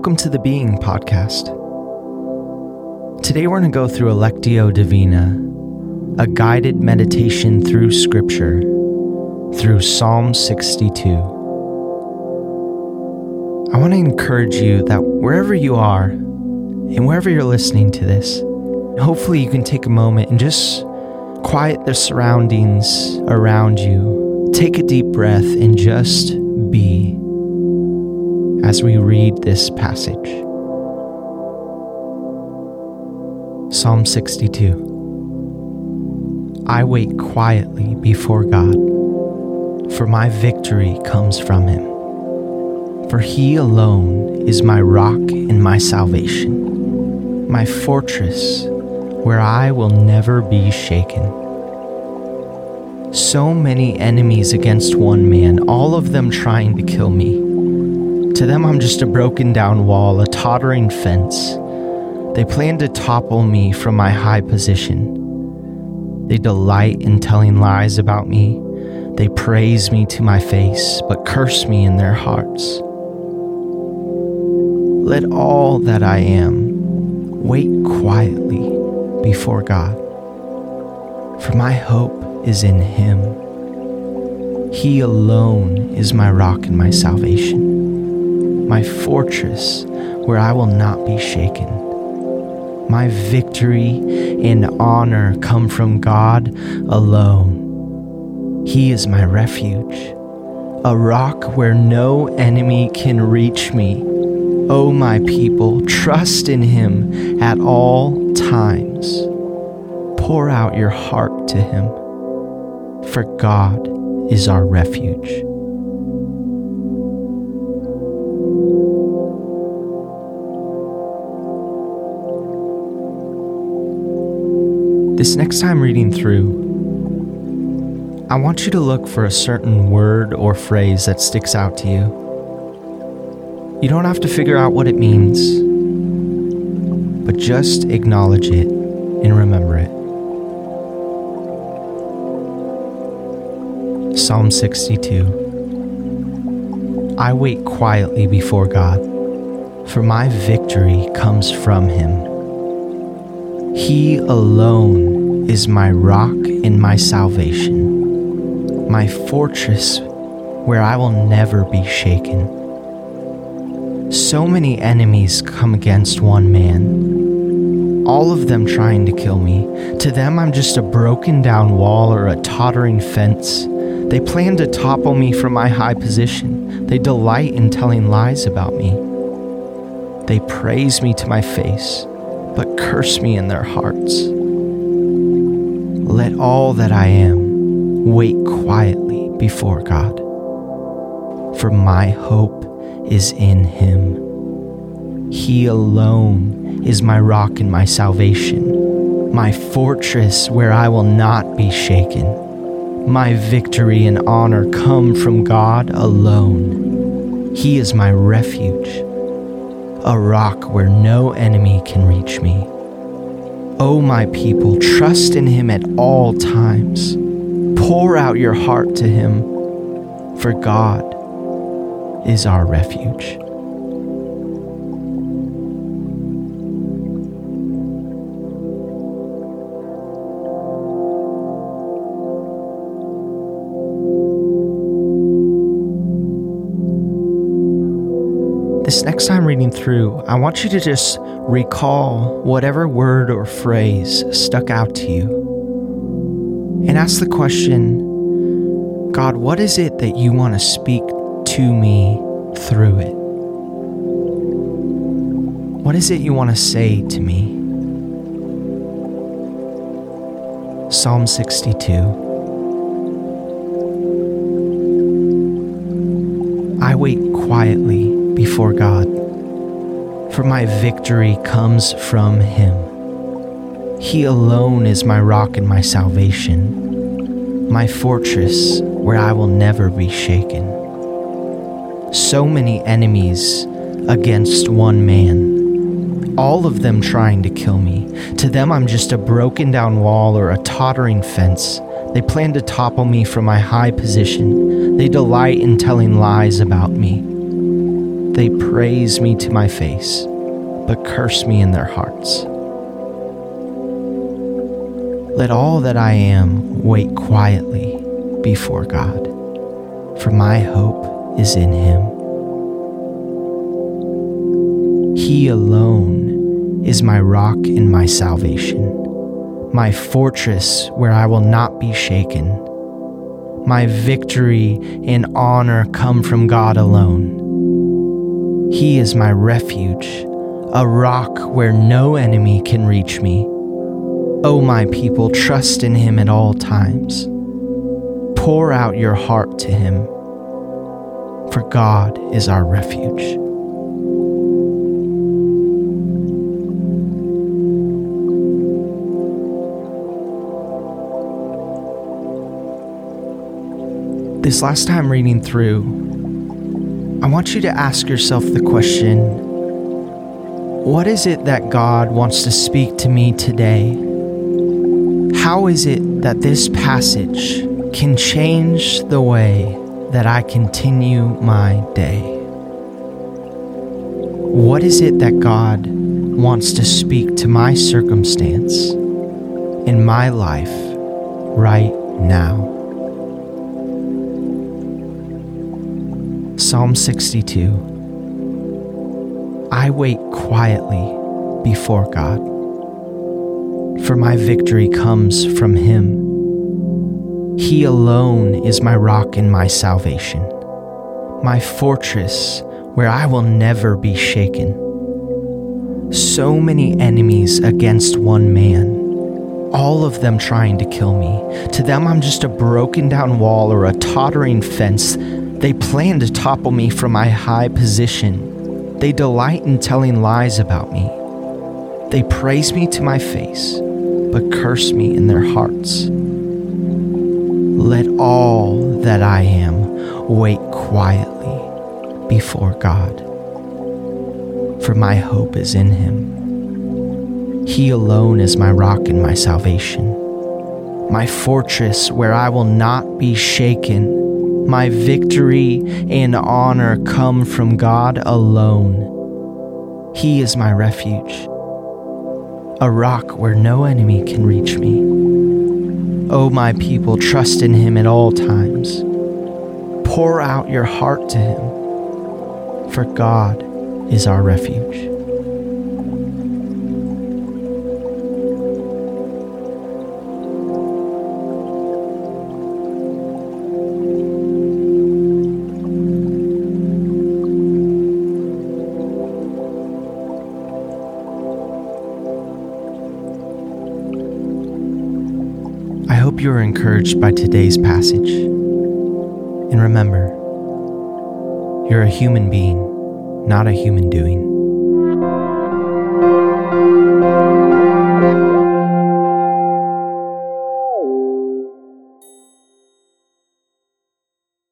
Welcome to the Being Podcast. Today we're going to go through a Lectio Divina, a guided meditation through Scripture, through Psalm 62. I want to encourage you that wherever you are and wherever you're listening to this, hopefully you can take a moment and just quiet the surroundings around you. Take a deep breath and just be as we read this passage. Psalm 62 I wait quietly before God, for my victory comes from Him. For He alone is my rock and my salvation, my fortress where I will never be shaken. So many enemies against one man, all of them trying to kill me. To them, I'm just a broken down wall, a tottering fence. They plan to topple me from my high position. They delight in telling lies about me. They praise me to my face, but curse me in their hearts. Let all that I am wait quietly before God, for my hope is in Him. He alone is my rock and my salvation my fortress where I will not be shaken. My victory and honor come from God alone. He is my refuge, a rock where no enemy can reach me. O oh, my people, trust in him at all times. Pour out your heart to him, for God is our refuge. This next time reading through, I want you to look for a certain word or phrase that sticks out to you. You don't have to figure out what it means, but just acknowledge it and remember it. Psalm 62 I wait quietly before God, for my victory comes from Him. He alone is my rock and my salvation, my fortress where I will never be shaken. So many enemies come against one man, all of them trying to kill me. To them, I'm just a broken down wall or a tottering fence. They plan to topple me from my high position. They delight in telling lies about me. They praise me to my face but curse me in their hearts. Let all that I am wait quietly before God, for my hope is in Him. He alone is my rock and my salvation, my fortress where I will not be shaken. My victory and honor come from God alone. He is my refuge a rock where no enemy can reach me. O oh, my people, trust in him at all times. Pour out your heart to him, for God is our refuge. This next time reading through, I want you to just recall whatever word or phrase stuck out to you and ask the question God, what is it that you want to speak to me through it? What is it you want to say to me? Psalm 62. I wait quietly before God, for my victory comes from Him. He alone is my rock and my salvation, my fortress where I will never be shaken. So many enemies against one man, all of them trying to kill me. To them, I'm just a broken down wall or a tottering fence. They plan to topple me from my high position. They delight in telling lies about me. They praise me to my face, but curse me in their hearts. Let all that I am wait quietly before God, for my hope is in Him. He alone is my rock and my salvation, my fortress where I will not be shaken. My victory and honor come from God alone. He is my refuge, a rock where no enemy can reach me. O my people, trust in him at all times. Pour out your heart to him, for God is our refuge. This last time reading through, I want you to ask yourself the question what is it that God wants to speak to me today? How is it that this passage can change the way that I continue my day? What is it that God wants to speak to my circumstance in my life right now? Psalm 62 I wait quietly before God, for my victory comes from Him. He alone is my rock and my salvation, my fortress where I will never be shaken. So many enemies against one man all of them trying to kill me. To them, I'm just a broken down wall or a tottering fence they plan to topple me from my high position. They delight in telling lies about me. They praise me to my face, but curse me in their hearts. Let all that I am wait quietly before God, for my hope is in Him. He alone is my rock and my salvation, my fortress where I will not be shaken my victory and honor come from God alone. He is my refuge, a rock where no enemy can reach me. O oh, my people, trust in him at all times. Pour out your heart to him, for God is our refuge. Hope you are encouraged by today's passage. And remember, you're a human being, not a human doing.